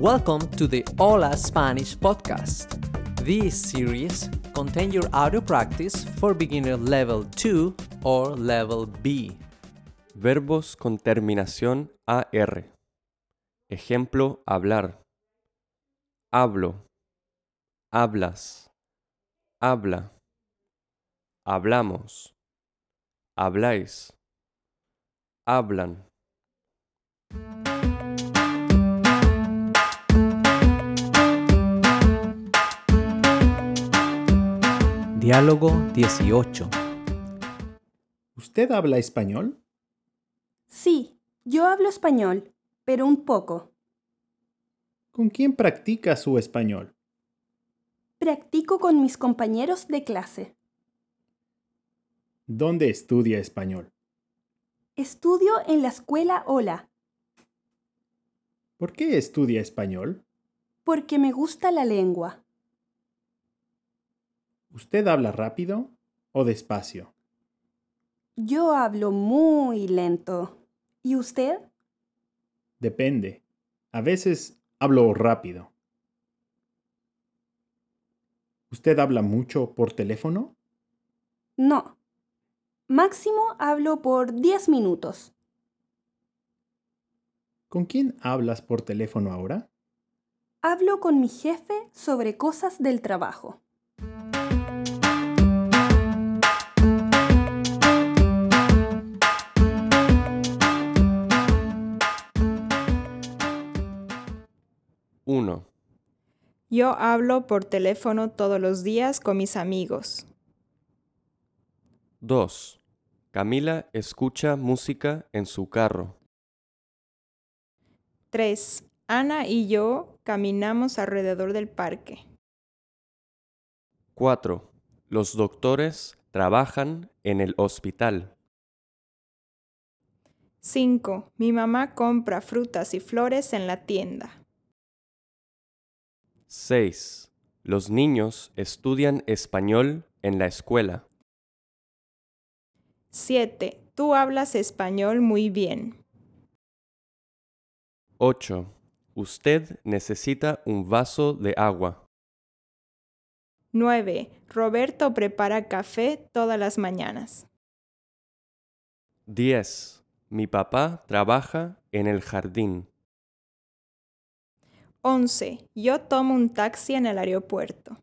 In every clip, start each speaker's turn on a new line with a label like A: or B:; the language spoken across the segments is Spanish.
A: Welcome to the Hola Spanish podcast. This series contains your audio practice for beginner level 2 or level B.
B: Verbos con terminación AR. Ejemplo, hablar. Hablo. Hablas. Habla. Hablamos. Habláis. Hablan.
A: Diálogo 18.
C: ¿Usted habla español?
D: Sí, yo hablo español, pero un poco.
C: ¿Con quién practica su español?
D: Practico con mis compañeros de clase.
C: ¿Dónde estudia español?
D: Estudio en la escuela Hola,
C: ¿Por qué estudia español?
D: porque me gusta la lengua.
C: ¿Usted habla rápido o despacio?
D: Yo hablo muy lento. ¿Y usted?
C: Depende. A veces hablo rápido. ¿Usted habla mucho por teléfono?
D: No. Máximo hablo por 10 minutos.
C: ¿Con quién hablas por teléfono ahora?
D: Hablo con mi jefe sobre cosas del trabajo.
B: Uno.
E: Yo hablo por teléfono todos los días con mis amigos.
B: 2. Camila escucha música en su carro.
E: 3. Ana y yo caminamos alrededor del parque.
B: 4. Los doctores trabajan en el hospital.
E: 5. Mi mamá compra frutas y flores en la tienda.
B: 6. Los niños estudian español en la escuela.
E: 7. Tú hablas español muy bien.
B: 8. Usted necesita un vaso de agua.
E: 9. Roberto prepara café todas las mañanas.
B: 10. Mi papá trabaja en el jardín.
E: 11. Yo tomo un taxi en el aeropuerto.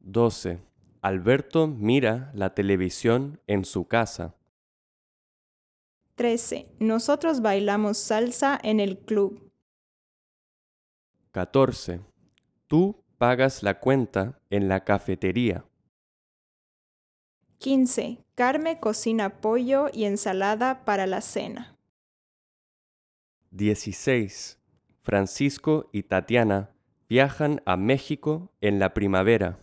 B: 12. Alberto mira la televisión en su casa.
E: 13. Nosotros bailamos salsa en el club.
B: 14. Tú pagas la cuenta en la cafetería.
E: 15. Carme cocina pollo y ensalada para la cena.
B: 16. Francisco y Tatiana viajan a México en la primavera.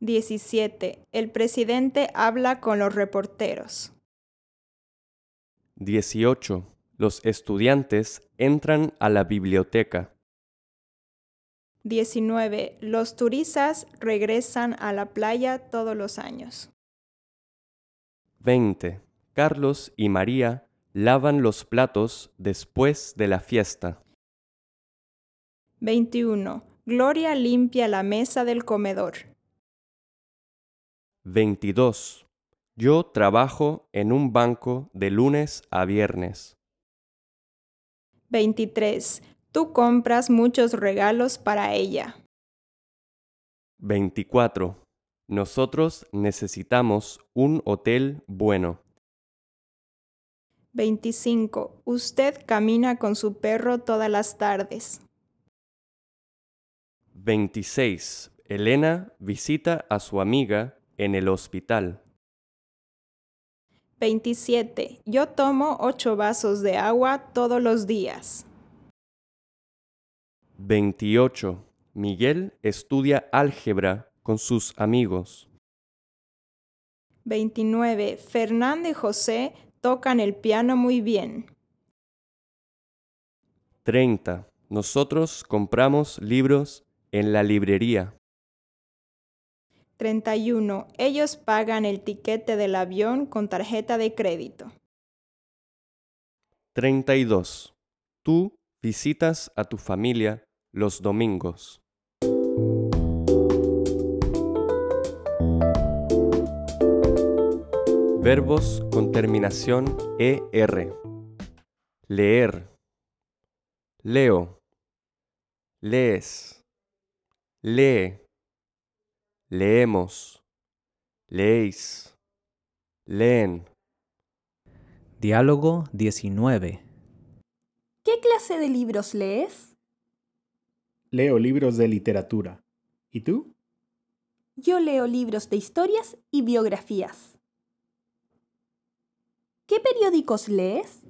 E: 17. El presidente habla con los reporteros.
B: 18. Los estudiantes entran a la biblioteca.
E: 19. Los turistas regresan a la playa todos los años.
B: 20. Carlos y María lavan los platos después de la fiesta.
E: 21. Gloria limpia la mesa del comedor.
B: 22. Yo trabajo en un banco de lunes a viernes.
E: 23. Tú compras muchos regalos para ella.
B: 24. Nosotros necesitamos un hotel bueno.
E: 25. Usted camina con su perro todas las tardes.
B: 26. Elena visita a su amiga en el hospital.
E: 27. Yo tomo 8 vasos de agua todos los días.
B: 28. Miguel estudia álgebra con sus amigos.
E: 29. Fernando y José tocan el piano muy bien.
B: 30. Nosotros compramos libros en la librería.
E: 31. Ellos pagan el tiquete del avión con tarjeta de crédito.
B: 32. Tú visitas a tu familia los domingos. Verbos con terminación ER. Leer. Leo. Lees. Lee. Leemos. Leéis. Leen.
A: Diálogo 19.
D: ¿Qué clase de libros lees?
C: Leo libros de literatura. ¿Y tú?
D: Yo leo libros de historias y biografías. ¿Qué periódicos lees?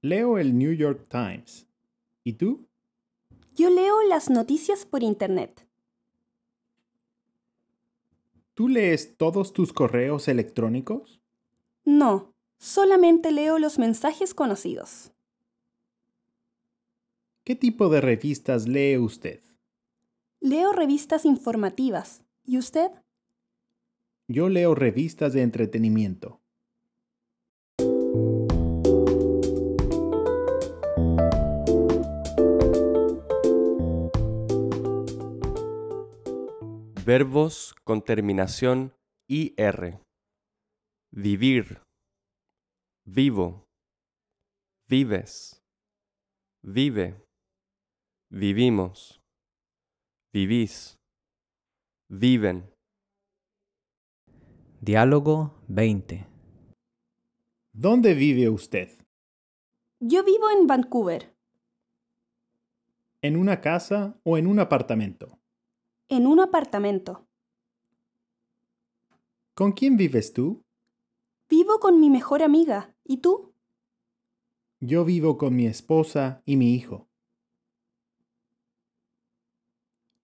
C: Leo el New York Times. ¿Y tú?
D: Yo leo las noticias por Internet.
C: ¿Tú lees todos tus correos electrónicos?
D: No, solamente leo los mensajes conocidos.
C: ¿Qué tipo de revistas lee usted?
D: Leo revistas informativas. ¿Y usted?
C: Yo leo revistas de entretenimiento.
B: Verbos con terminación IR. Vivir. Vivo. Vives. Vive. Vivimos. Vivís. Viven.
A: Diálogo 20.
C: ¿Dónde vive usted?
D: Yo vivo en Vancouver,
C: ¿En una casa o en un apartamento?
D: En un apartamento.
C: ¿Con quién vives tú?
D: Vivo con mi mejor amiga. ¿Y tú?
C: Yo vivo con mi esposa y mi hijo.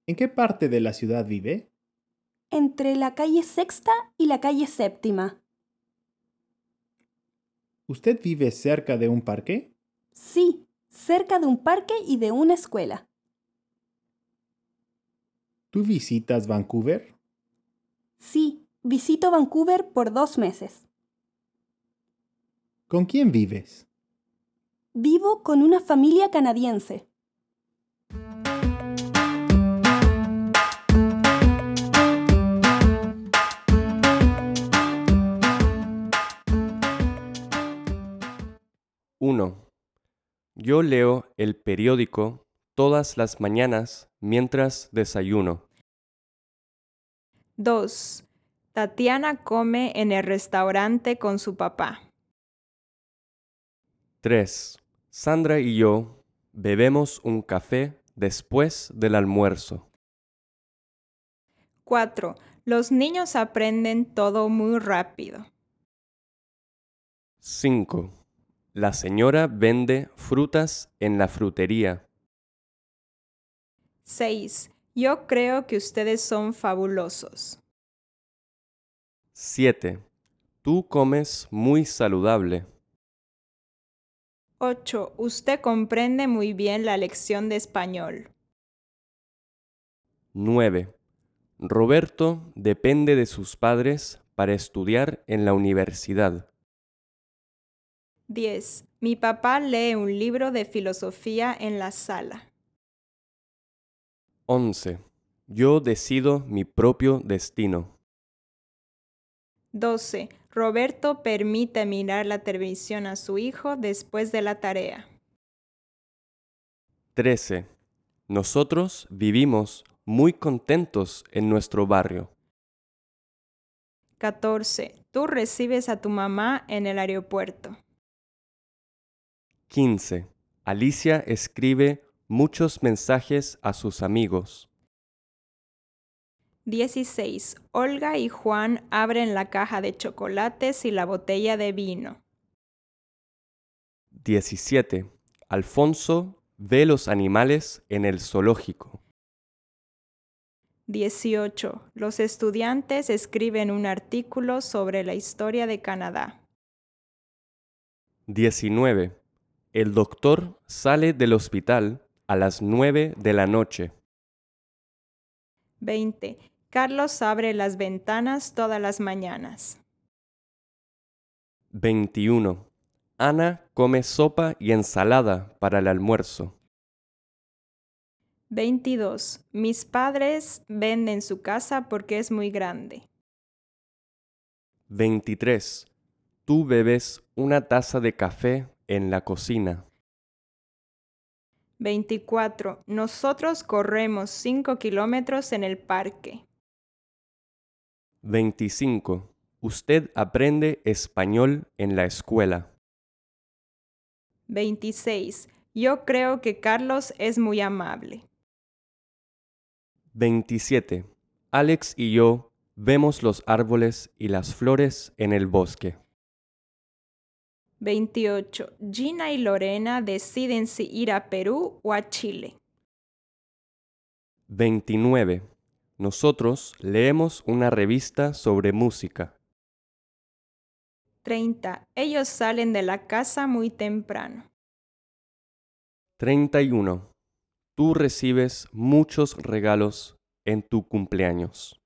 C: ¿En qué parte de la ciudad vive?
D: Entre la calle Sexta y la calle Séptima.
C: ¿Usted vive cerca de un parque?
D: Sí, cerca de un parque y de una escuela.
C: ¿Tú visitas Vancouver?
D: Sí, visito Vancouver por dos meses.
C: ¿Con quién vives?
D: Vivo con una familia canadiense.
B: Uno. Yo leo el periódico todas las mañanas mientras desayuno.
E: 2. Tatiana come en el restaurante con su papá.
B: 3. Sandra y yo bebemos un café después del almuerzo.
E: 4. Los niños aprenden todo muy rápido.
B: 5. La señora vende frutas en la frutería.
E: 6. Yo creo que ustedes son fabulosos.
B: 7. Tú comes muy saludable.
E: 8. Usted comprende muy bien la lección de español.
B: 9. Roberto depende de sus padres para estudiar en la universidad.
E: 10. Mi papá lee un libro de filosofía en la sala.
B: 11. Yo decido mi propio destino.
E: 12. Roberto permite mirar la televisión a su hijo después de la tarea.
B: 13. Nosotros vivimos muy contentos en nuestro barrio.
E: 14. Tú recibes a tu mamá en el aeropuerto.
B: 15. Alicia escribe muchos mensajes a sus amigos.
E: 16. Olga y Juan abren la caja de chocolates y la botella de vino.
B: 17. Alfonso ve los animales en el zoológico.
E: 18. Los estudiantes escriben un artículo sobre la historia de Canadá.
B: 19. El doctor sale del hospital a las 9 de la noche.
E: 20. Carlos abre las ventanas todas las mañanas.
B: 21. Ana come sopa y ensalada para el almuerzo.
E: 22. Mis padres venden su casa porque es muy grande.
B: 23. Tú bebes una taza de café en la cocina.
E: 24. Nosotros corremos 5 kilómetros en el parque.
B: 25. Usted aprende español en la escuela.
E: 26. Yo creo que Carlos es muy amable.
B: 27. Alex y yo vemos los árboles y las flores en el bosque.
E: 28. Gina y Lorena deciden si ir a Perú o a Chile.
B: 29. Nosotros leemos una revista sobre música.
E: 30. Ellos salen de la casa muy temprano.
B: 31. Tú recibes muchos regalos en tu cumpleaños.